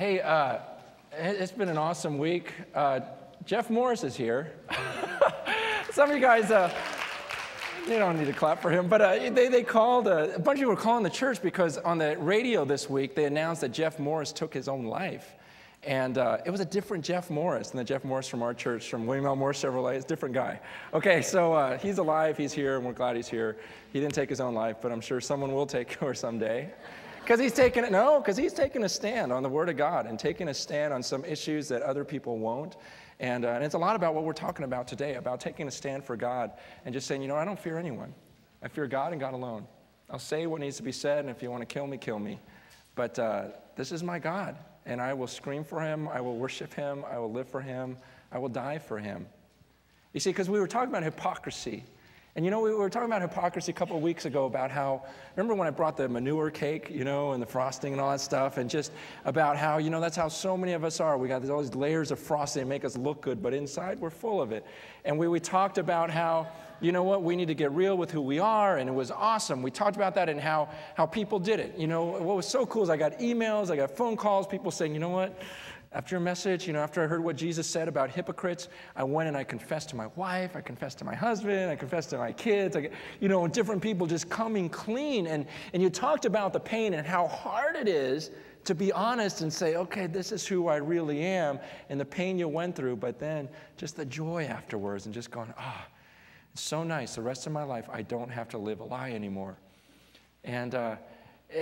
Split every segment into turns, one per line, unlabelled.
Hey, uh, it's been an awesome week. Uh, Jeff Morris is here. Some of you guys, uh, you don't need to clap for him, but uh, they, they called, uh, a bunch of people were calling the church because on the radio this week, they announced that Jeff Morris took his own life. And uh, it was a different Jeff Morris than the Jeff Morris from our church, from William L. Morris Chevrolet. It's a different guy. Okay, so uh, he's alive, he's here, and we're glad he's here. He didn't take his own life, but I'm sure someone will take yours someday. Because he's taking it, no, because he's taking a stand on the Word of God and taking a stand on some issues that other people won't. And, uh, and it's a lot about what we're talking about today, about taking a stand for God and just saying, you know, I don't fear anyone. I fear God and God alone. I'll say what needs to be said, and if you want to kill me, kill me. But uh, this is my God, and I will scream for him. I will worship him. I will live for him. I will die for him. You see, because we were talking about hypocrisy. And you know, we were talking about hypocrisy a couple of weeks ago about how, remember when I brought the manure cake, you know, and the frosting and all that stuff, and just about how, you know, that's how so many of us are. We got all these layers of frosting that make us look good, but inside we're full of it. And we, we talked about how, you know what, we need to get real with who we are, and it was awesome. We talked about that and how, how people did it. You know, what was so cool is I got emails, I got phone calls, people saying, you know what, after your message, you know, after I heard what Jesus said about hypocrites, I went and I confessed to my wife, I confessed to my husband, I confessed to my kids, I, you know, different people just coming clean. And, and you talked about the pain and how hard it is to be honest and say, okay, this is who I really am, and the pain you went through, but then just the joy afterwards and just going, ah, oh, it's so nice. The rest of my life, I don't have to live a lie anymore. And, uh,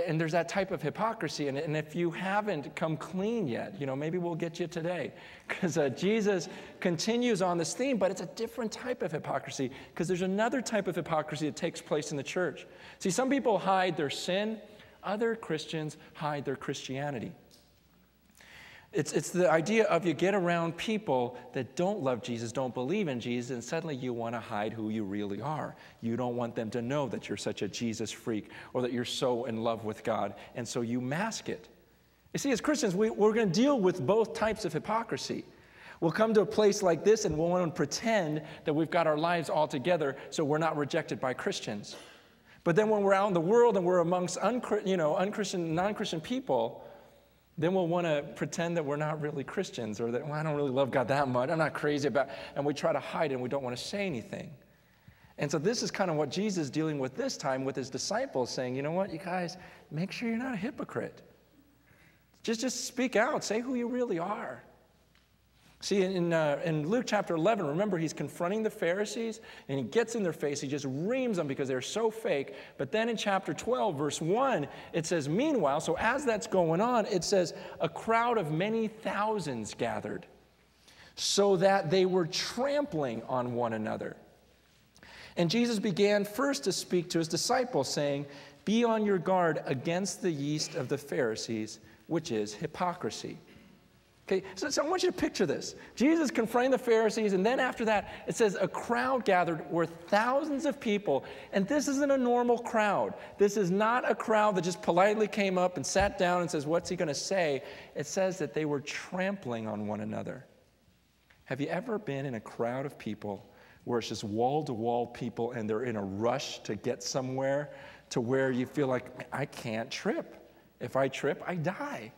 and there's that type of hypocrisy. And, and, if you haven't come clean yet, you know, maybe we'll get you today. Because uh, Jesus continues on this theme, but it's a different type of hypocrisy. Because there's another type of hypocrisy that takes place in the church. See, some people hide their sin, other Christians hide their Christianity. It's, it's the idea of you get around people that don't love Jesus, don't believe in Jesus, and suddenly you want to hide who you really are. You don't want them to know that you're such a Jesus freak or that you're so in love with God, and so you mask it. You see, as Christians, we, we're going to deal with both types of hypocrisy. We'll come to a place like this and we'll want to pretend that we've got our lives all together so we're not rejected by Christians. But then when we're out in the world and we're amongst you know, unchristian, non-Christian people, then we'll want to pretend that we're not really Christians or that, well, I don't really love God that much. I'm not crazy about And we try to hide it and we don't want to say anything. And so this is kind of what Jesus is dealing with this time with his disciples, saying, you know what, you guys, make sure you're not a hypocrite. Just, just speak out. Say who you really are. See, in, uh, in Luke chapter 11, remember, he's confronting the Pharisees and he gets in their face. He just reams them because they're so fake. But then in chapter 12, verse 1, it says, Meanwhile, so as that's going on, it says, A crowd of many thousands gathered, so that they were trampling on one another. And Jesus began first to speak to his disciples, saying, Be on your guard against the yeast of the Pharisees, which is hypocrisy. Okay, so, so, I want you to picture this. Jesus confronting the Pharisees, and then after that, it says a crowd gathered were thousands of people, and this isn't a normal crowd. This is not a crowd that just politely came up and sat down and says, What's he going to say? It says that they were trampling on one another. Have you ever been in a crowd of people where it's just wall to wall people and they're in a rush to get somewhere to where you feel like, I can't trip? If I trip, I die.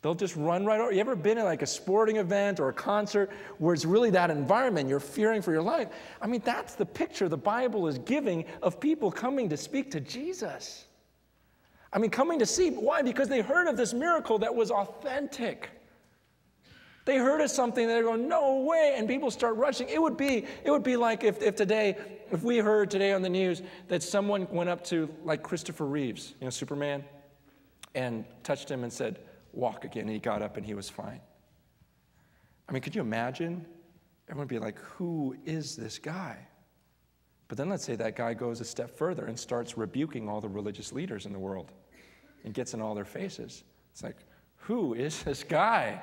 They'll just run right over. You ever been in like a sporting event or a concert where it's really that environment, you're fearing for your life? I mean, that's the picture the Bible is giving of people coming to speak to Jesus. I mean, coming to see. Why? Because they heard of this miracle that was authentic. They heard of something, that they're going, no way, and people start rushing. It would be, it would be like if, if today, if we heard today on the news that someone went up to like Christopher Reeves, you know, Superman, and touched him and said, walk again. And he got up and he was fine. I mean, could you imagine? Everyone would be like, who is this guy? But then let's say that guy goes a step further and starts rebuking all the religious leaders in the world and gets in all their faces. It's like, who is this guy?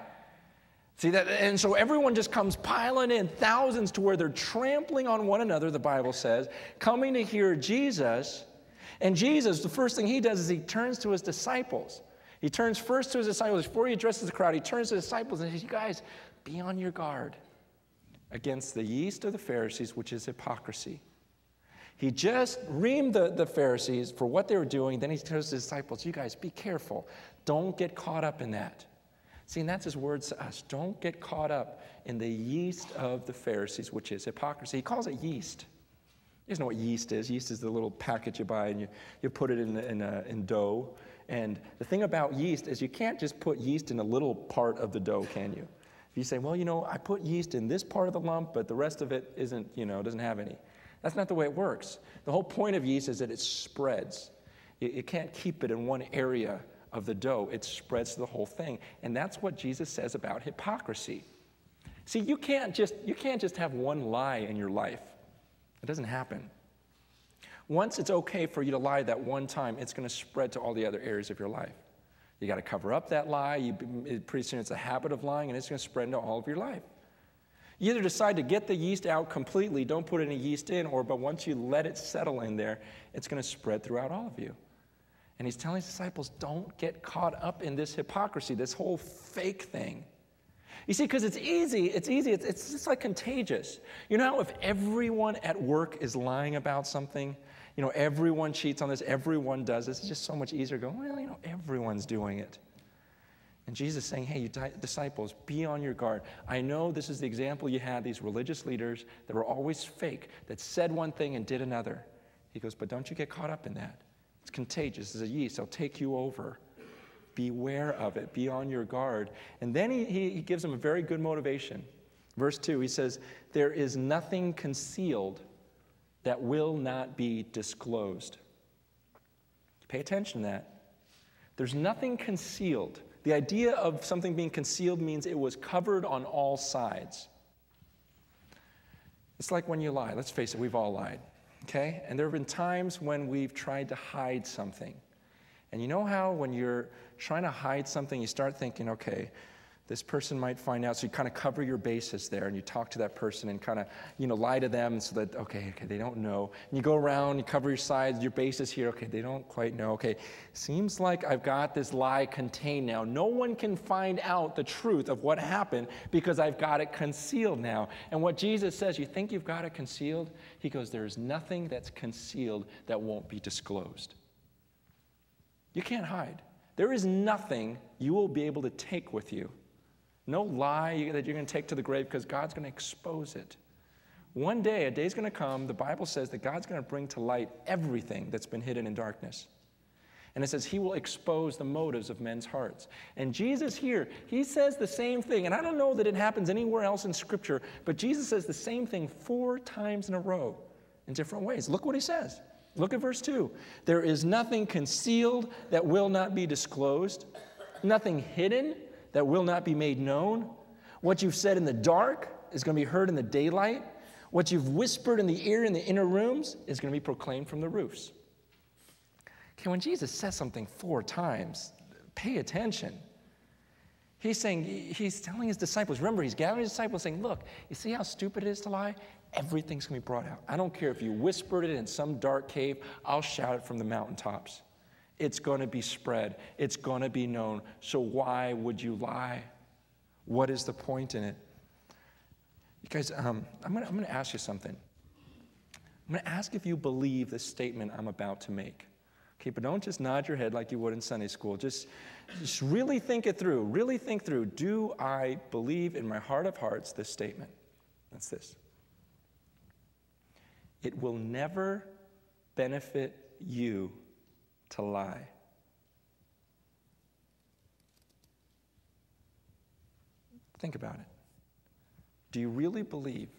See that? And so everyone just comes piling in, thousands to where they're trampling on one another, the Bible says, coming to hear Jesus. And Jesus, the first thing he does is he turns to his disciples he turns first to his disciples. Before he addresses the crowd, he turns to the disciples and says, You guys, be on your guard against the yeast of the Pharisees, which is hypocrisy. He just reamed the, the Pharisees for what they were doing. Then he tells his disciples, You guys, be careful. Don't get caught up in that. See, and that's his words to us. Don't get caught up in the yeast of the Pharisees, which is hypocrisy. He calls it yeast. You guys know what yeast is. Yeast is the little packet you buy and you, you put it in, in, a, in dough. And the thing about yeast is you can't just put yeast in a little part of the dough, can you? If you say, well, you know, I put yeast in this part of the lump, but the rest of it isn't, you know, doesn't have any. That's not the way it works. The whole point of yeast is that it spreads. You, you can't keep it in one area of the dough, it spreads to the whole thing. And that's what Jesus says about hypocrisy. See, you can't just, you can't just have one lie in your life. It doesn't happen. Once it's okay for you to lie that one time, it's going to spread to all the other areas of your life. You got to cover up that lie. You, pretty soon it's a habit of lying, and it's going to spread into all of your life. You either decide to get the yeast out completely, don't put any yeast in, or but once you let it settle in there, it's going to spread throughout all of you. And he's telling his disciples, don't get caught up in this hypocrisy, this whole fake thing. You see, because it's easy, it's easy, it's, it's just like contagious. You know, if everyone at work is lying about something, you know, everyone cheats on this, everyone does this, it's just so much easier to go, well, you know, everyone's doing it. And Jesus saying, hey, you disciples, be on your guard. I know this is the example you had, these religious leaders that were always fake, that said one thing and did another. He goes, but don't you get caught up in that. It's contagious. It's a yeast. It'll take you over. Beware of it. Be on your guard. And then he, he, gives them a very good motivation. Verse 2, he says, There is nothing concealed that will not be disclosed. Pay attention to that. There's nothing concealed. The idea of something being concealed means it was covered on all sides. It's like when you lie. Let's face it, we've all lied okay? And there have been times when we've tried to hide something. And you know how when you're trying to hide something, you start thinking, okay, this person might find out. So you kind of cover your bases there and you talk to that person and kind of, you know, lie to them so that, okay, okay, they don't know. And you go around, you cover your sides, your bases here. Okay, they don't quite know. Okay, seems like I've got this lie contained now. No one can find out the truth of what happened because I've got it concealed now. And what Jesus says, you think you've got it concealed? He goes, there is nothing that's concealed that won't be disclosed. You can't hide. There is nothing you will be able to take with you no lie that you're going to take to the grave because God's going to expose it. One day, a day's going to come, the Bible says that God's going to bring to light everything that's been hidden in darkness. And it says he will expose the motives of men's hearts. And Jesus here, he says the same thing. And I don't know that it happens anywhere else in Scripture, but Jesus says the same thing four times in a row in different ways. Look what he says. Look at verse 2. There is nothing concealed that will not be disclosed, nothing hidden that will not be made known. What you've said in the dark is going to be heard in the daylight. What you've whispered in the ear in the inner rooms is going to be proclaimed from the roofs. Okay, when Jesus says something four times, pay attention. He's saying, he's telling his disciples, remember, he's gathering his disciples saying, look, you see how stupid it is to lie? Everything's going to be brought out. I don't care if you whispered it in some dark cave, I'll shout it from the mountaintops. It's going to be spread, it's going to be known. So why would you lie? What is the point in it? You guys, um, I'm going to ask you something. I'm going to ask if you believe the statement I'm about to make. Okay, but don't just nod your head like you would in Sunday school. Just, just really think it through. Really think through. Do I believe in my heart of hearts this statement? That's this. It will never benefit you to lie. Think about it. Do you really believe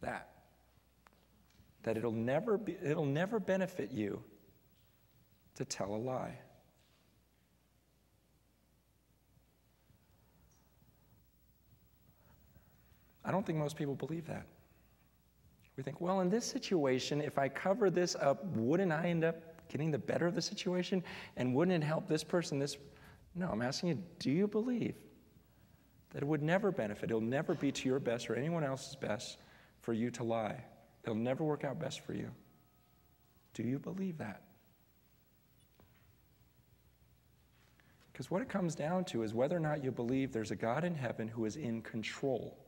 that? That it'll never, be, it'll never benefit you to tell a lie? I don't think most people believe that. We think, well, in this situation, if I cover this up, wouldn't I end up getting the better of the situation? And wouldn't it help this person? This no, I'm asking you, do you believe that it would never benefit? It'll never be to your best or anyone else's best for you to lie. It'll never work out best for you. Do you believe that? Because what it comes down to is whether or not you believe there's a God in heaven who is in control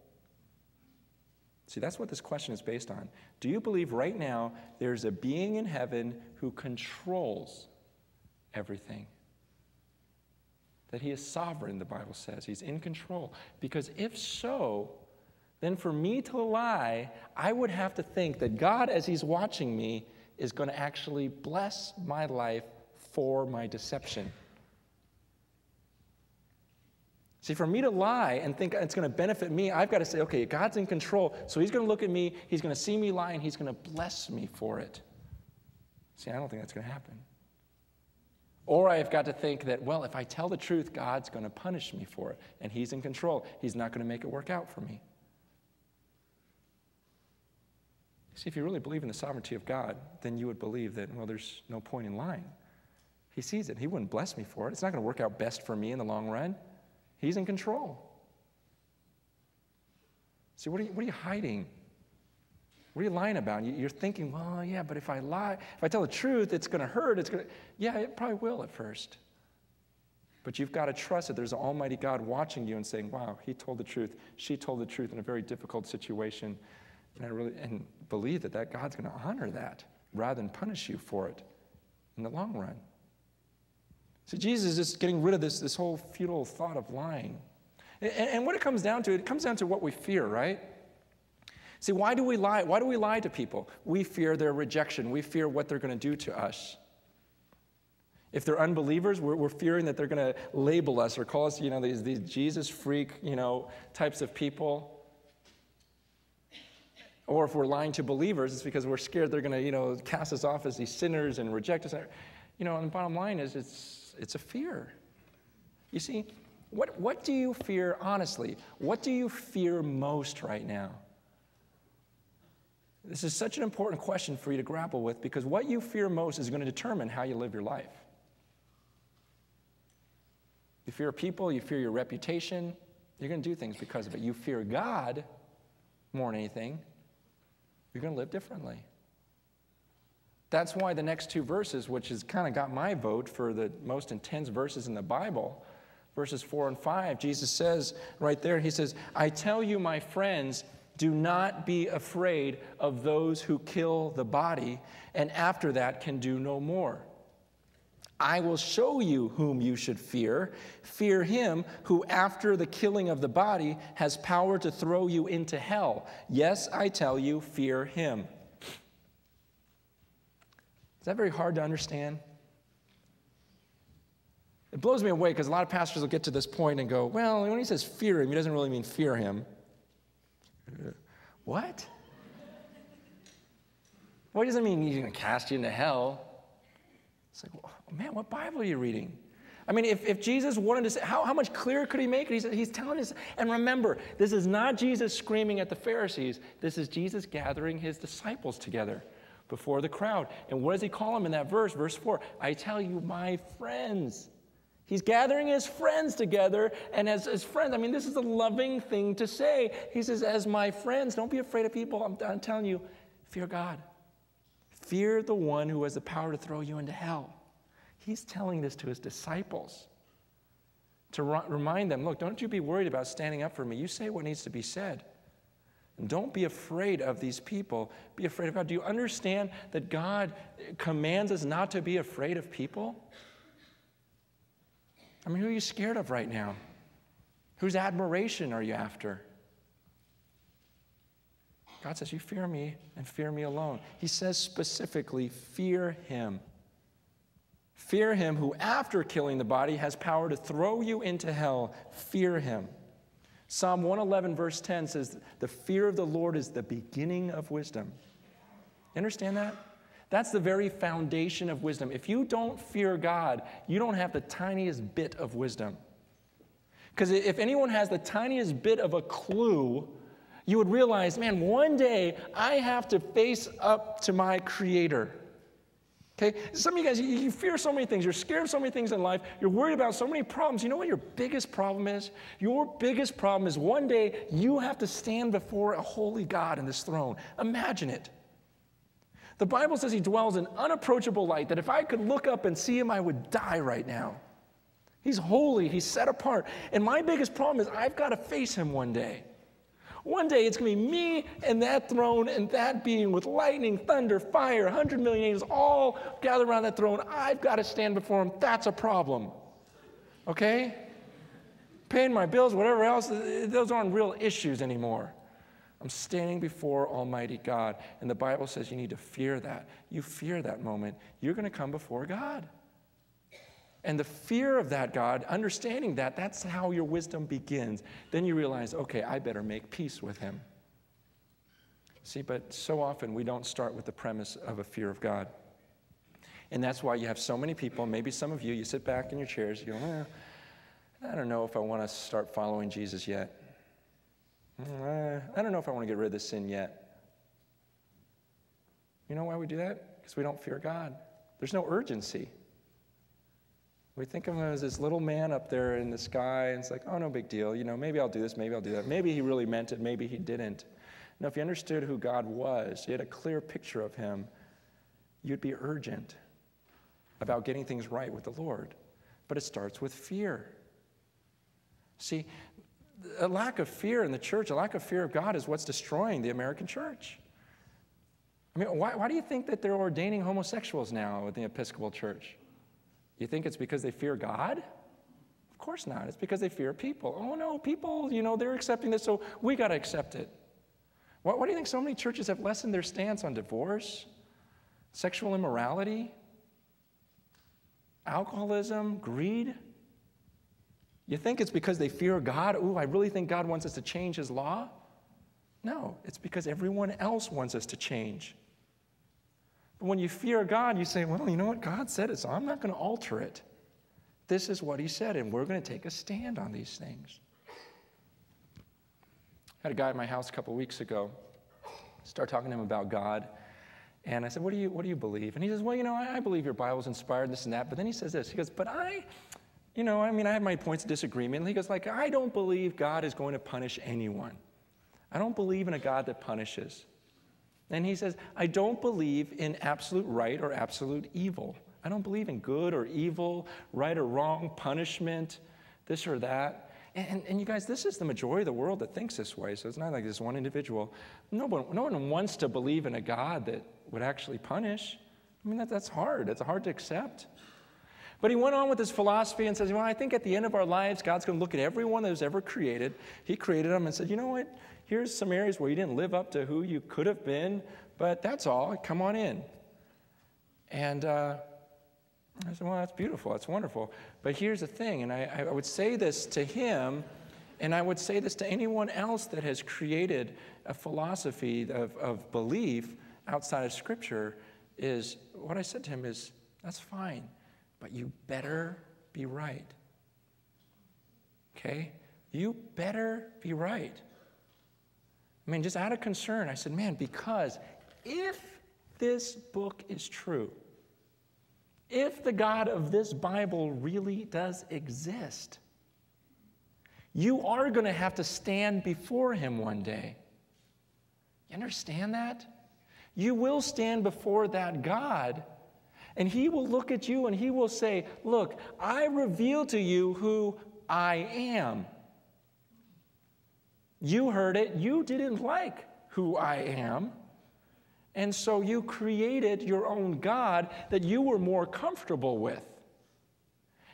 See, that's what this question is based on. Do you believe right now there's a being in heaven who controls everything? That he is sovereign, the Bible says. He's in control. Because if so, then for me to lie, I would have to think that God, as he's watching me, is going to actually bless my life for my deception. See, for me to lie and think it's going to benefit me, I've got to say, okay, God's in control, so He's going to look at me, He's going to see me lie, and He's going to bless me for it. See, I don't think that's going to happen. Or I've got to think that, well, if I tell the truth, God's going to punish me for it, and He's in control. He's not going to make it work out for me. See, if you really believe in the sovereignty of God, then you would believe that, well, there's no point in lying. He sees it. He wouldn't bless me for it. It's not going to work out best for me in the long run. He's in control. See, what are you, what are you hiding? What are you lying about? You're thinking, well, yeah, but if I lie, if I tell the truth, it's going to hurt. It's going to, yeah, it probably will at first. But you've got to trust that there's an Almighty God watching you and saying, wow, he told the truth. She told the truth in a very difficult situation. And I really and believe that, that God's going to honor that rather than punish you for it in the long run. So Jesus is getting rid of this, this whole futile thought of lying. And, and what it comes down to, it comes down to what we fear, right? See, why do we lie? Why do we lie to people? We fear their rejection. We fear what they're going to do to us. If they're unbelievers, we're, we're fearing that they're going to label us or call us, you know, these, these Jesus freak, you know, types of people. Or if we're lying to believers, it's because we're scared they're going to, you know, cast us off as these sinners and reject us. You know, and the bottom line is it's it's a fear. You see, what, what do you fear, honestly? What do you fear most right now? This is such an important question for you to grapple with because what you fear most is going to determine how you live your life. You fear people, you fear your reputation, you're going to do things because of it. You fear God more than anything, you're going to live differently. That's why the next two verses, which has kind of got my vote for the most intense verses in the Bible, verses four and five, Jesus says right there, He says, I tell you, my friends, do not be afraid of those who kill the body, and after that can do no more. I will show you whom you should fear. Fear him who, after the killing of the body, has power to throw you into hell. Yes, I tell you, fear him. Is that very hard to understand? It blows me away because a lot of pastors will get to this point and go, well, when he says fear him, he doesn't really mean fear him. Uh, what? What does it mean he's going to cast you into hell? It's like, well, man, what Bible are you reading? I mean, if, if Jesus wanted to say, how, how much clearer could he make it? He's, he's telling us, and remember, this is not Jesus screaming at the Pharisees. This is Jesus gathering his disciples together before the crowd. And what does he call them in that verse? Verse 4 I tell you, my friends. He's gathering his friends together, and as his friends, I mean, this is a loving thing to say. He says, As my friends, don't be afraid of people. I'm, I'm telling you, fear God. Fear the one who has the power to throw you into hell. He's telling this to his disciples to remind them look, don't you be worried about standing up for me. You say what needs to be said. Don't be afraid of these people. Be afraid of God. Do you understand that God commands us not to be afraid of people? I mean, who are you scared of right now? Whose admiration are you after? God says, You fear me and fear me alone. He says specifically, Fear him. Fear him who, after killing the body, has power to throw you into hell. Fear him. Psalm 111, verse 10 says, The fear of the Lord is the beginning of wisdom. Understand that? That's the very foundation of wisdom. If you don't fear God, you don't have the tiniest bit of wisdom. Because if anyone has the tiniest bit of a clue, you would realize, man, one day I have to face up to my Creator. Okay? Some of you guys, you, you, fear so many things. You're scared of so many things in life. You're worried about so many problems. You know what your biggest problem is? Your biggest problem is one day you have to stand before a holy God in this throne. Imagine it. The Bible says he dwells in unapproachable light, that if I could look up and see him, I would die right now. He's holy, he's set apart. And my biggest problem is I've got to face him one day. One day it's going to be me and that throne and that being with lightning, thunder, fire, 100 million angels all gathered around that throne. I've got to stand before him. That's a problem. Okay? paying my bills, whatever else, those aren't real issues anymore. I'm standing before Almighty God. And the Bible says you need to fear that. You fear that moment, you're going to come before God. And the fear of that God, understanding that, that's how your wisdom begins. Then you realize, okay, I better make peace with him. See, but so often we don't start with the premise of a fear of God. And that's why you have so many people, maybe some of you, you sit back in your chairs, you go, I don't know if I want to start following Jesus yet. Uh, I don't know if I want to get rid of this sin yet. You know why we do that? Because we don't fear God. There's no urgency. We think of him as this little man up there in the sky, and it's like, oh, no big deal. You know, maybe I'll do this, maybe I'll do that. Maybe he really meant it, maybe he didn't. Now, if you understood who God was, you had a clear picture of him, you'd be urgent about getting things right with the Lord. But it starts with fear. See, a lack of fear in the church, a lack of fear of God is what's destroying the American church. I mean, why, why do you think that they're ordaining homosexuals now in the Episcopal Church? You think it's because they fear God? Of course not. It's because they fear people. Oh no, people, you know, they're accepting this, so we got to accept it. Why, why do you think so many churches have lessened their stance on divorce, sexual immorality, alcoholism, greed? You think it's because they fear God? Ooh, I really think God wants us to change his law? No, it's because everyone else wants us to change. But when you fear God, you say, well, you know what? God said it, so I'm not going to alter it. This is what he said, and we're going to take a stand on these things. I had a guy at my house a couple weeks ago start talking to him about God. And I said, what do, you, what do you believe? And he says, Well, you know, I, I believe your Bible's inspired, this and that. But then he says this He goes, But I, you know, I mean, I have my points of disagreement. And he goes, like, I don't believe God is going to punish anyone. I don't believe in a God that punishes. And he says, I don't believe in absolute right or absolute evil. I don't believe in good or evil, right or wrong, punishment, this or that. And, and, you guys, this is the majority of the world that thinks this way. So it's not like this one individual. No one, no one wants to believe in a God that would actually punish. I mean, that, that's hard. It's hard to accept. But he went on with his philosophy and says, Well, I think at the end of our lives, God's going to look at everyone that was ever created. He created them and said, You know what? Here's some areas where you didn't live up to who you could have been, but that's all. Come on in. And uh, I said, Well, that's beautiful. That's wonderful. But here's the thing, and I, I would say this to him, and I would say this to anyone else that has created a philosophy of, of belief outside of Scripture is what I said to him is, That's fine but you better be right. Okay? You better be right. I mean, just out of concern, I said, man, because if this book is true, if the God of this Bible really does exist, you are going to have to stand before him one day. You understand that? You will stand before that God and he will look at you and he will say, Look, I reveal to you who I am. You heard it, you didn't like who I am. And so you created your own God that you were more comfortable with.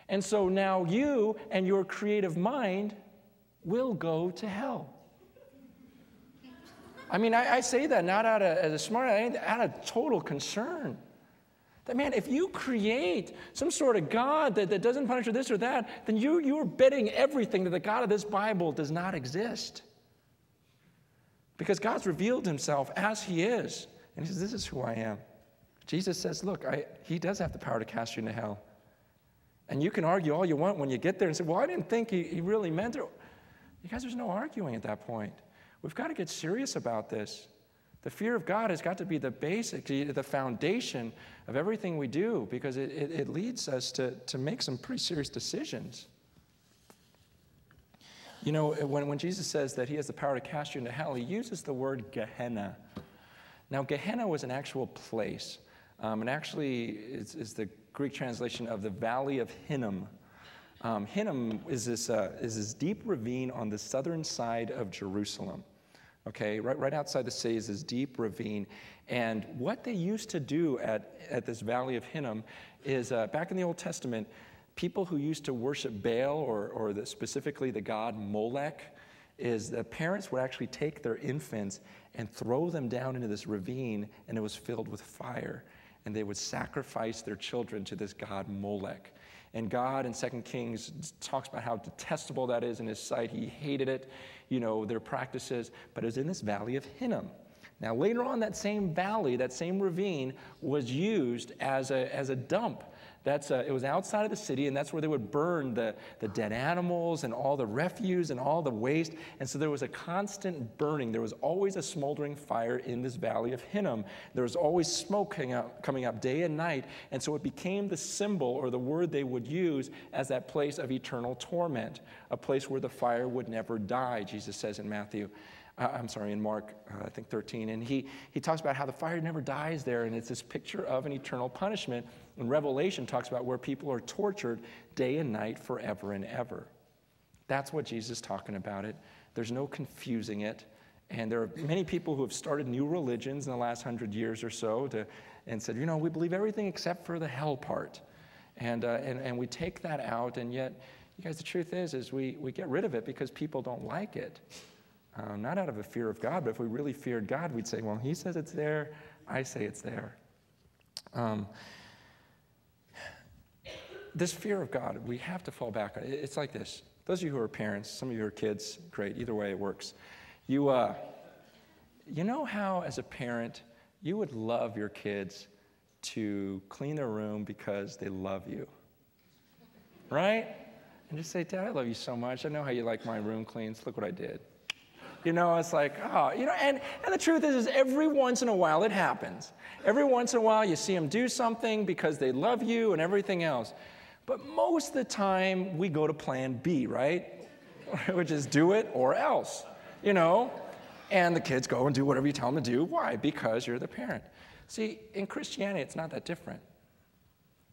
And so now you and your creative mind will go to hell. I mean, I, I say that not out of as a smart, out of total concern. That man, if you create some sort of God that, that doesn't punish or this or that, then you, you're betting everything that the God of this Bible does not exist. Because God's revealed himself as he is. And he says, This is who I am. Jesus says, Look, I, he does have the power to cast you into hell. And you can argue all you want when you get there and say, Well, I didn't think he, he really meant it. You guys, there's no arguing at that point. We've got to get serious about this. The fear of God has got to be the basic, the foundation of everything we do because it, it, it leads us to, to make some pretty serious decisions. You know, when, when Jesus says that he has the power to cast you into hell, he uses the word Gehenna. Now, Gehenna was an actual place, um, and actually is the Greek translation of the Valley of Hinnom. Um, Hinnom is this, uh, is this deep ravine on the southern side of Jerusalem okay? Right, right outside the city is this deep ravine. And what they used to do at, at this valley of Hinnom is uh, back in the Old Testament, people who used to worship Baal or, or the, specifically the god Molech, is the parents would actually take their infants and throw them down into this ravine, and it was filled with fire. And they would sacrifice their children to this god Molech. And God in 2 Kings talks about how detestable that is in his sight. He hated it, you know, their practices, but it was in this valley of Hinnom. Now, later on, that same valley, that same ravine, was used as a, as a dump that's, uh, it was outside of the city, and that's where they would burn the, the dead animals and all the refuse and all the waste. And so there was a constant burning. There was always a smoldering fire in this valley of Hinnom. There was always smoke up, coming up day and night. And so it became the symbol or the word they would use as that place of eternal torment, a place where the fire would never die, Jesus says in Matthew uh, I'm sorry, in Mark, uh, I think 13. And he, he talks about how the fire never dies there, and it's this picture of an eternal punishment. And Revelation talks about where people are tortured day and night forever and ever. That's what Jesus is talking about it. There's no confusing it. And there are many people who have started new religions in the last hundred years or so to, and said, you know, we believe everything except for the hell part. And, uh, and, and we take that out, and yet, you guys, the truth is, is we, we get rid of it because people don't like it. Um, not out of a fear of God, but if we really feared God, we'd say, well, He says it's there, I say it's there. Um, this fear of God, we have to fall back on. It's like this. Those of you who are parents, some of you are kids, great. Either way, it works. You, uh, you know how, as a parent, you would love your kids to clean their room because they love you, right? And just say, Dad, I love you so much. I know how you like my room cleans. Look what I did. You know, it's like, oh, you know, and, and the truth is, is every once in a while it happens. Every once in a while you see them do something because they love you and everything else. But most of the time we go to plan B, right? Which is do it or else, you know? And the kids go and do whatever you tell them to do. Why? Because you're the parent. See, in Christianity, it's not that different.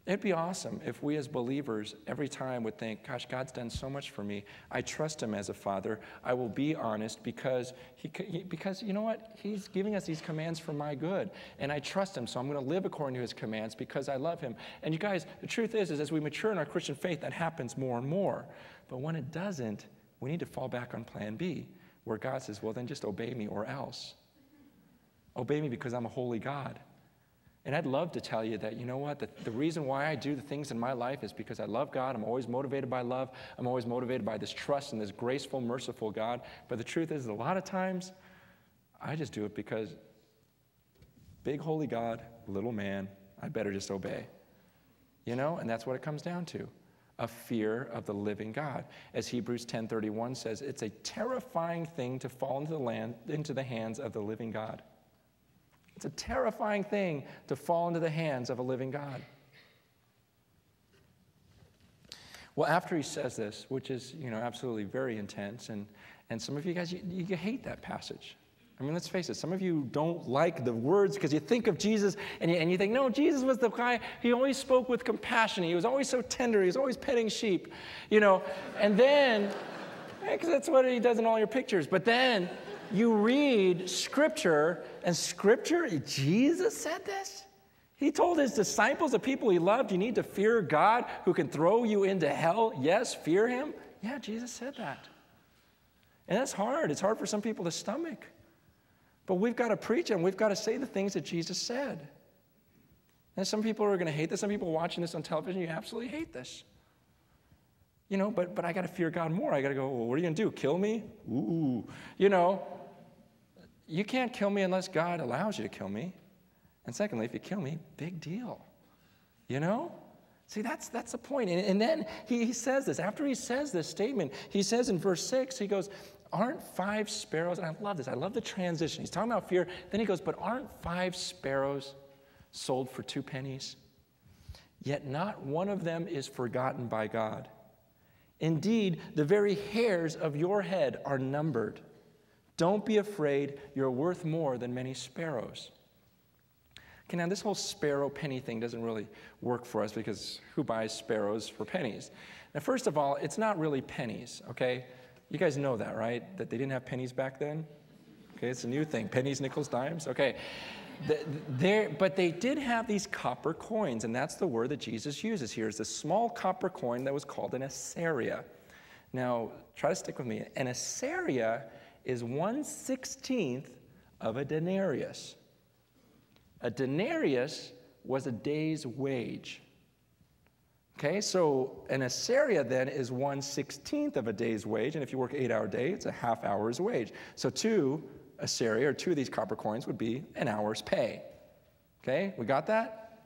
It'd be awesome if we as believers every time would think, gosh, God's done so much for me. I trust him as a father. I will be honest because he, because you know what? He's giving us these commands for my good. And I trust him, so I'm going to live according to his commands because I love him. And you guys, the truth is, is as we mature in our Christian faith, that happens more and more. But when it doesn't, we need to fall back on plan B, where God says, well, then just obey me or else. Obey me because I'm a holy God. And I'd love to tell you that, you know what, the, the reason why I do the things in my life is because I love God. I'm always motivated by love. I'm always motivated by this trust in this graceful, merciful God. But the truth is, a lot of times, I just do it because big, holy God, little man, I better just obey. You know, and that's what it comes down to a fear of the living God. As Hebrews 10:31 says, it's a terrifying thing to fall into the land into the hands of the living God. It's a terrifying thing to fall into the hands of a living God. Well, after he says this, which is, you know, absolutely very intense, and, and some of you guys, you, you hate that passage. I mean, let's face it, some of you don't like the words because you think of Jesus and you, and you think, no, Jesus was the guy, he always spoke with compassion. He was always so tender. He was always petting sheep, you know. And then, because that's what he does in all your pictures. But then you read scripture, and scripture, Jesus said this. He told his disciples, the people he loved, you need to fear God who can throw you into hell. Yes, fear him. Yeah, Jesus said that. And that's hard. It's hard for some people to stomach. But we've got to preach and we've got to say the things that Jesus said. And some people are going to hate this. Some people watching this on television, you absolutely hate this. You know, but, but I got to fear God more. I got to go, well, what are you going to do? Kill me? Ooh. You know, you can't kill me unless God allows you to kill me. And secondly, if you kill me, big deal. You know? See, that's, that's the point. And, and then he, he says this. After he says this statement, he says in verse 6, he goes, Aren't five sparrows, and I love this, I love the transition. He's talking about fear. Then he goes, But aren't five sparrows sold for two pennies? Yet not one of them is forgotten by God. Indeed, the very hairs of your head are numbered. Don't be afraid, you're worth more than many sparrows. Okay, now this whole sparrow penny thing doesn't really work for us because who buys sparrows for pennies? Now, first of all, it's not really pennies, okay? You guys know that, right? That they didn't have pennies back then? Okay, it's a new thing pennies, nickels, dimes. Okay. The, but they did have these copper coins, and that's the word that Jesus uses here is a small copper coin that was called an assaria. Now, try to stick with me. An assaria is one sixteenth of a denarius. A denarius was a day's wage. Okay, so an assaria then is one sixteenth of a day's wage, and if you work eight hour day, it's a half hour's wage. So two assaria, or two of these copper coins, would be an hour's pay. Okay, we got that?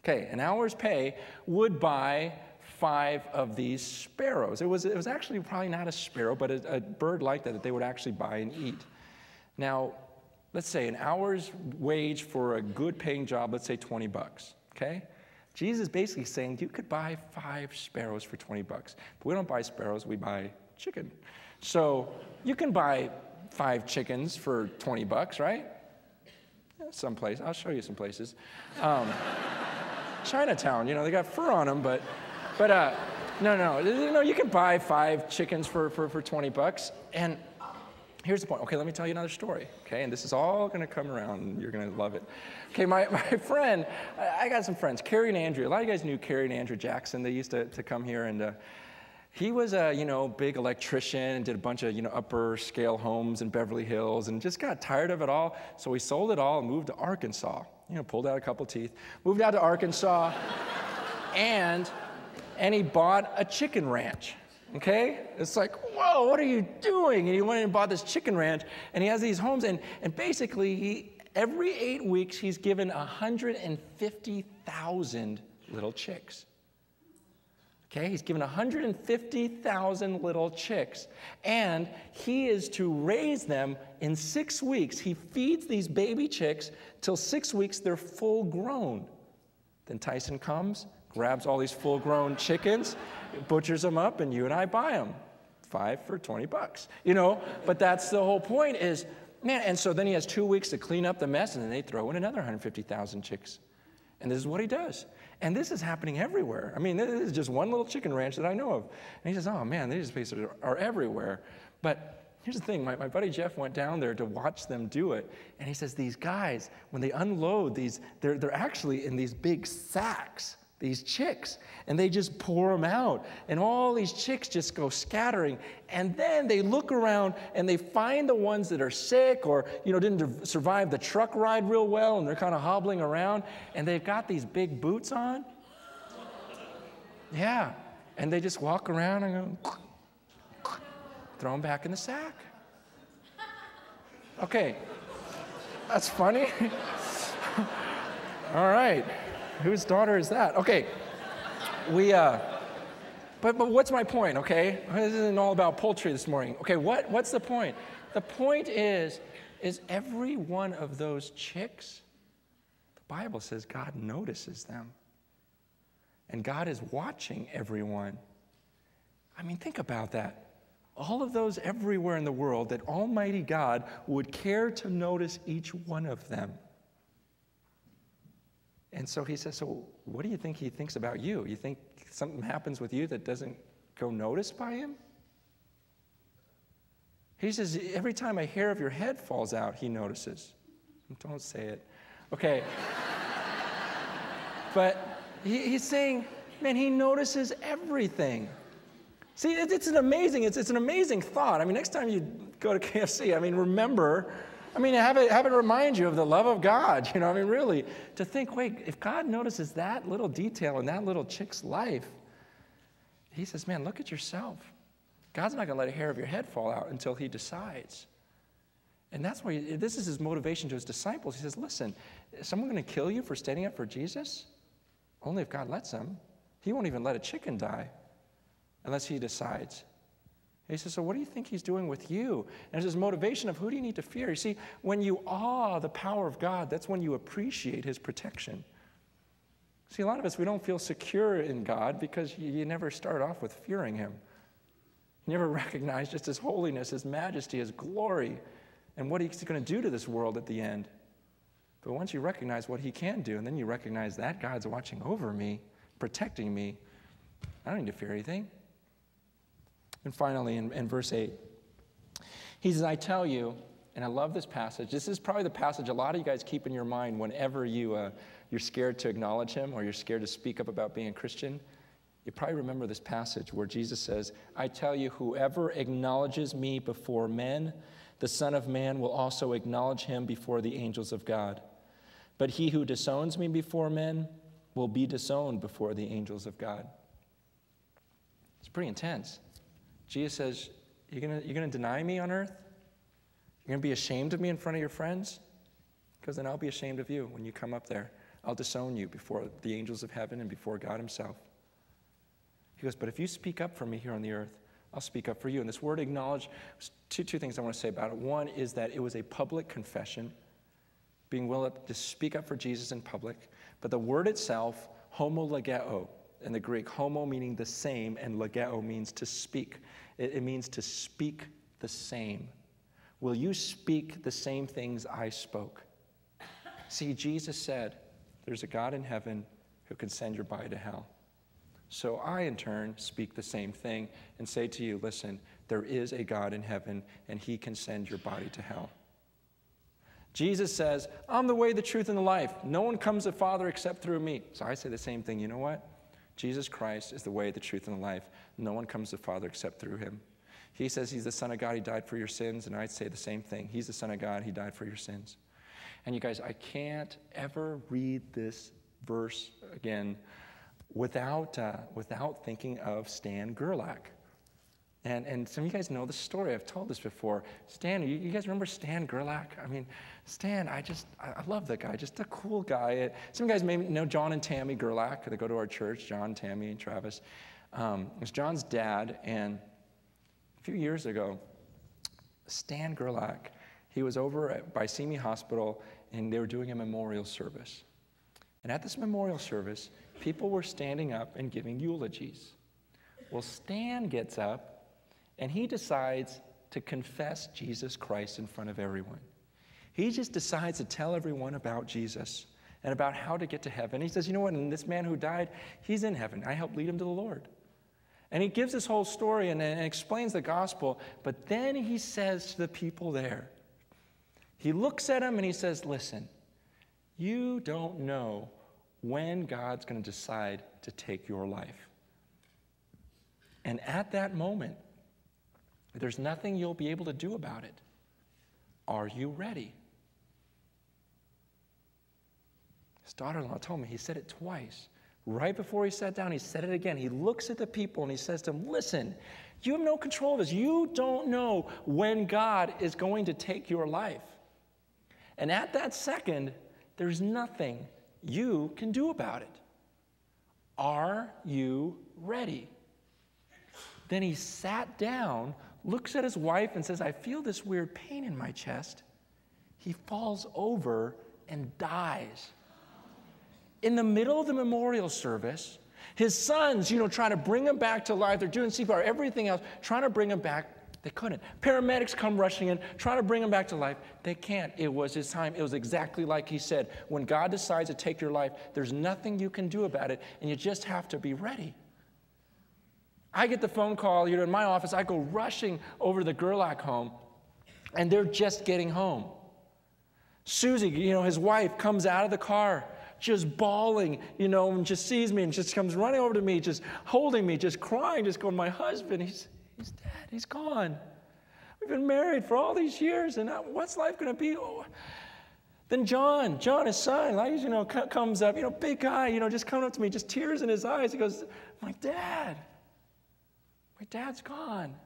Okay, an hour's pay would buy five of these sparrows. It was, it was actually probably not a sparrow, but a, a bird like that that they would actually buy and eat. Now, let's say an hour's wage for a good paying job, let's say 20 bucks, okay? Jesus is basically saying you could buy five sparrows for 20 bucks. But we don't buy sparrows, we buy chicken. So you can buy five chickens for 20 bucks, right? Some place. I'll show you some places. Um, Chinatown, you know, they got fur on them, but, but uh, no, no, no, you can buy five chickens for, for, for 20 bucks. And here's the point. Okay, let me tell you another story. Okay, and this is all to come around and you're to love it. Okay, my, my friend, I got some friends, Carrie and Andrew. A lot of you guys knew Carrie and Andrew Jackson. They used to, to come here and uh, he was a you know big electrician and did a bunch of you know upper scale homes in Beverly Hills and just got tired of it all. So he sold it all and moved to Arkansas. You know, pulled out a couple teeth, moved out to Arkansas, and and he bought a chicken ranch. Okay? It's like, whoa, what are you doing? And he went and bought this chicken ranch, and he has these homes, and, and basically, he, every eight weeks, he's given 150,000 little chicks. Okay, he's given 150,000 little chicks, and he is to raise them in six weeks. He feeds these baby chicks till six weeks they're full grown. Then Tyson comes, grabs all these full grown chickens, butchers them up, and you and I buy them. Five for 20 bucks, you know? But that's the whole point is, man, and so then he has two weeks to clean up the mess, and then they throw in another 150,000 chicks. And this is what he does. And this is happening everywhere. I mean, this is just one little chicken ranch that I know of. And he says, oh man, these places are, are everywhere. But here's the thing my, my buddy Jeff went down there to watch them do it. And he says, these guys, when they unload these, they're, they're actually in these big sacks these chicks and they just pour them out and all these chicks just go scattering and then they look around and they find the ones that are sick or you know didn't survive the truck ride real well and they're kind of hobbling around and they've got these big boots on. Yeah and they just walk around and go throw them back in the sack. Okay that's funny. All right Whose daughter is that? Okay. We, uh, but, but what's my point, okay? This isn't all about poultry this morning. Okay, what, what's the point? The point is, is every one of those chicks, the Bible says God notices them. And God is watching everyone. I mean, think about that. All of those everywhere in the world, that Almighty God would care to notice each one of them. And so he says, So what do you think he thinks about you? You think something happens with you that doesn't go noticed by him? He says, Every time a hair of your head falls out, he notices. Don't say it. Okay. but he, he's saying, Man, he notices everything. See, it, it's an amazing, it's, it's an amazing thought. I mean, next time you go to KFC, I mean, remember I mean, have it, have it remind you of the love of God. You know, I mean, really, to think, wait, if God notices that little detail in that little chick's life, he says, man, look at yourself. God's not going to let a hair of your head fall out until he decides. And that's why he, this is his motivation to his disciples. He says, listen, is someone going to kill you for standing up for Jesus? Only if God lets him. He won't even let a chicken die unless he decides. He says, So what do you think he's doing with you? And it's his motivation of who do you need to fear? You see, when you awe the power of God, that's when you appreciate his protection. See, a lot of us, we don't feel secure in God because you, you never start off with fearing him. You never recognize just his holiness, his majesty, his glory, and what he's going to do to this world at the end. But once you recognize what he can do, and then you recognize that God's watching over me, protecting me, I don't need to fear anything. And finally, in, in verse 8, he says, I tell you, And I love this passage. This is probably the passage a lot of you guys keep in your mind whenever you, uh, you're scared to acknowledge Him or you're scared to speak up about being a Christian. You probably remember this passage where Jesus says, I tell you, whoever acknowledges me before men, the Son of Man will also acknowledge him before the angels of God. But he who disowns me before men will be disowned before the angels of God. It's pretty intense. Jesus says, You're going you're going to deny me on earth? You're going to be ashamed of me in front of your friends? Because then I'll be ashamed of you when you come up there. I'll disown you before the angels of heaven and before God Himself. He goes, But if you speak up for me here on the earth, I'll speak up for you. And this word acknowledge, two, two things I want to say about it. One is that it was a public confession, being willing to speak up for Jesus in public. But the word itself, homologeo, in the Greek, homo meaning the same, and legeo means to speak. It, it means to speak the same. Will you speak the same things I spoke? See, Jesus said, There's a God in heaven who can send your body to hell. So I, in turn, speak the same thing and say to you, listen, there is a God in heaven, and he can send your body to hell. Jesus says, I'm the way, the truth, and the life. No one comes to Father except through me. So I say the same thing. You know what? Jesus Christ is the way, the truth, and the life. No one comes to the Father except through him. He says he's the Son of God, he died for your sins, and I'd say the same thing. He's the Son of God, he died for your sins. And you guys, I can't ever read this verse again without, uh, without thinking of Stan Gerlach. And, and some of you guys know the story. I've told this before. Stan, you, you guys remember Stan Gerlach? I mean, Stan, I just, I, I love that guy. Just a cool guy. Some guys may know John and Tammy Gerlach. They go to our church, John, Tammy, and Travis. Um, it was John's dad. And a few years ago, Stan Gerlach, he was over at, Simi Hospital, and they were doing a memorial service. And at this memorial service, people were standing up and giving eulogies. Well, Stan gets up and he decides to confess Jesus Christ in front of everyone. He just decides to tell everyone about Jesus and about how to get to heaven. He says, You know what? And this man who died, he's in heaven. I helped lead him to the Lord. And he gives this whole story and, and explains the gospel, but then he says to the people there, he looks at them and he says, Listen, you don't know when God's going to decide to take your life. And at that moment, there's nothing you'll be able to do about it. Are you ready? His daughter in law told me he said it twice. Right before he sat down, he said it again. He looks at the people and he says to them, Listen, you have no control of this. You don't know when God is going to take your life. And at that second, there's nothing you can do about it. Are you ready? Then he sat down, looks at his wife, and says, I feel this weird pain in my chest. He falls over and dies. In the middle of the memorial service, his sons, you know, trying to bring him back to life. They're doing CPR, everything else, trying to bring him back. They couldn't. Paramedics come rushing in, trying to bring him back to life. They can't. It was his time. It was exactly like he said. When God decides to take your life, there's nothing you can do about it, and you just have to be ready. I get the phone call, you know, in my office, I go rushing over to the Gerlach home, and they're just getting home. Susie, you know, his wife, comes out of the car just bawling, you know, and just sees me and just comes running over to me, just holding me, just crying, just going, My husband, he's, He's dead. He's gone. We've been married for all these years, and what's life going to be? Oh. Then John, John, his son, like, you know, comes up, you know, big guy, you know, just coming up to me, just tears in his eyes. He goes, My dad, my dad's gone.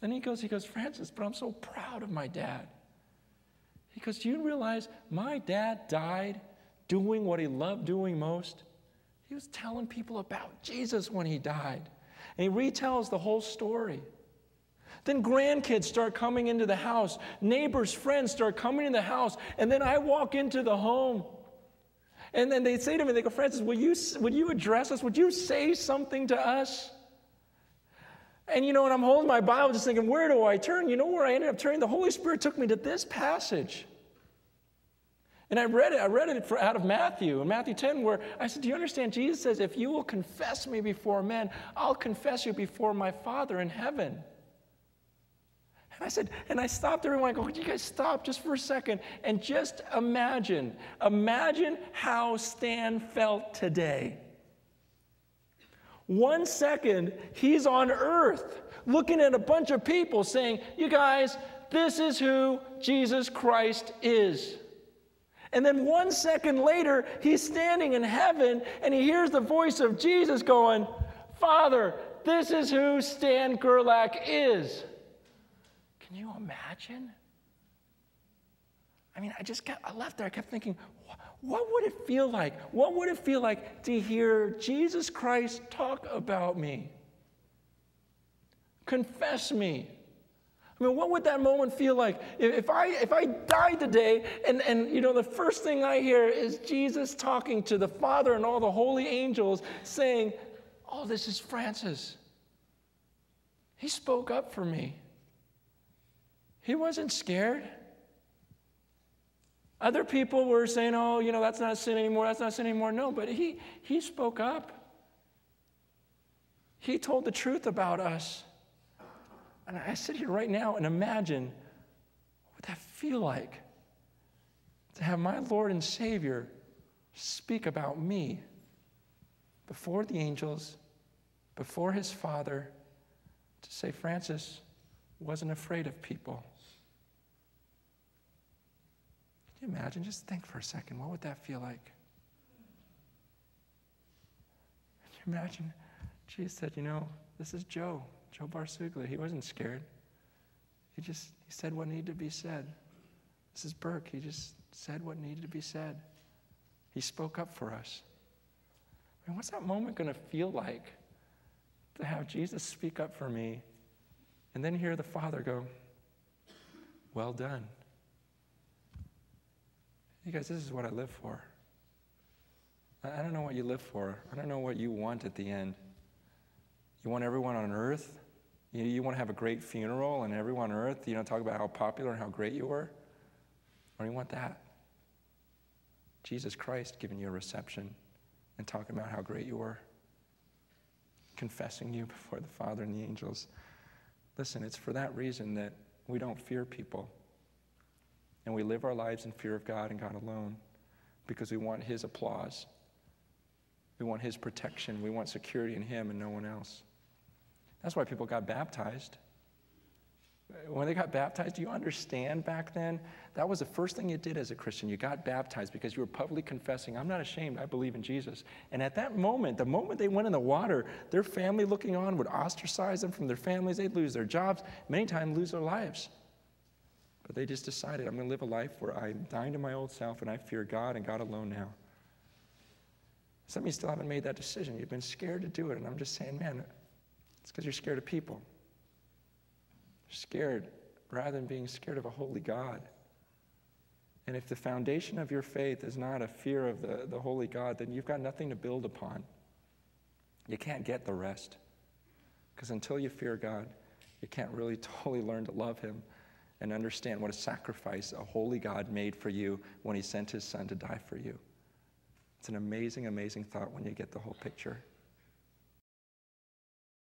Then he goes, he goes, Francis, but I'm so proud of my dad. He goes, Do you realize my dad died doing what he loved doing most? He was telling people about Jesus when he died. And he retells the whole story. Then grandkids start coming into the house, neighbors, friends start coming in the house, and then I walk into the home. And then they say to me, they go, Francis, will you, would you address us? Would you say something to us? And you know, and I'm holding my Bible just thinking, where do I turn? You know where I ended up turning? The Holy Spirit took me to this passage. And I read it, I read it for, out of Matthew, in Matthew 10, where I said, Do you understand? Jesus says, If you will confess me before men, I'll confess you before my Father in heaven. And I said, and I stopped everyone. I go, Would you guys stop just for a second and just imagine, imagine how Stan felt today. One second, he's on earth looking at a bunch of people saying, You guys, this is who Jesus Christ is. And then one second later, he's standing in heaven and he hears the voice of Jesus going, Father, this is who Stan Gerlach is. Can you imagine? I mean, I just got, I left there, I kept thinking, what would it feel like? What would it feel like to hear Jesus Christ talk about me? Confess me. I mean, what would that moment feel like? If I, if I died today and, and, you know, the first thing I hear is Jesus talking to the Father and all the holy angels saying, oh, this is Francis. He spoke up for me. He wasn't scared. Other people were saying, oh, you know, that's not a sin anymore, that's not sin anymore. No, but he, he spoke up. He told the truth about us. And I sit here right now and imagine what would that feel like to have my Lord and Savior speak about me before the angels, before his Father, to say, Francis wasn't afraid of people. Can you imagine? Just think for a second. What would that feel like? Can you imagine? Jesus said, You know, this is Joe. Joe Barsuglia, he wasn't scared. He just he said what needed to be said. This is Burke. He just said what needed to be said. He spoke up for us. I mean, what's that moment going to feel like to have Jesus speak up for me and then hear the Father go, Well done. You guys, this is what I live for. I don't know what you live for. I don't know what you want at the end. You want everyone on earth you, you want to have a great funeral and everyone on earth, you know, talk about how popular and how great you were? Or you want that? Jesus Christ giving you a reception and talking about how great you were, confessing you before the Father and the angels. Listen, it's for that reason that we don't fear people. And we live our lives in fear of God and God alone because we want His applause. We want His protection. We want security in Him and no one else. That's why people got baptized. When they got baptized, do you understand back then? That was the first thing you did as a Christian. You got baptized because you were publicly confessing, I'm not ashamed, I believe in Jesus. And at that moment, the moment they went in the water, their family looking on would ostracize them from their families. They'd lose their jobs, many times lose their lives. But they just decided, I'm going to live a life where I'm dying to my old self and I fear God and God alone now. Some of you still haven't made that decision. You've been scared to do it. And I'm just saying, man, it's because you're scared of people. You're scared rather than being scared of a holy God. And if the foundation of your faith is not a fear of the, the holy God, then you've got nothing to build upon. You can't get the rest. Because until you fear God, you can't really totally learn to love Him and understand what a sacrifice a holy God made for you when He sent His Son to die for you. It's an amazing, amazing thought when you get the whole picture.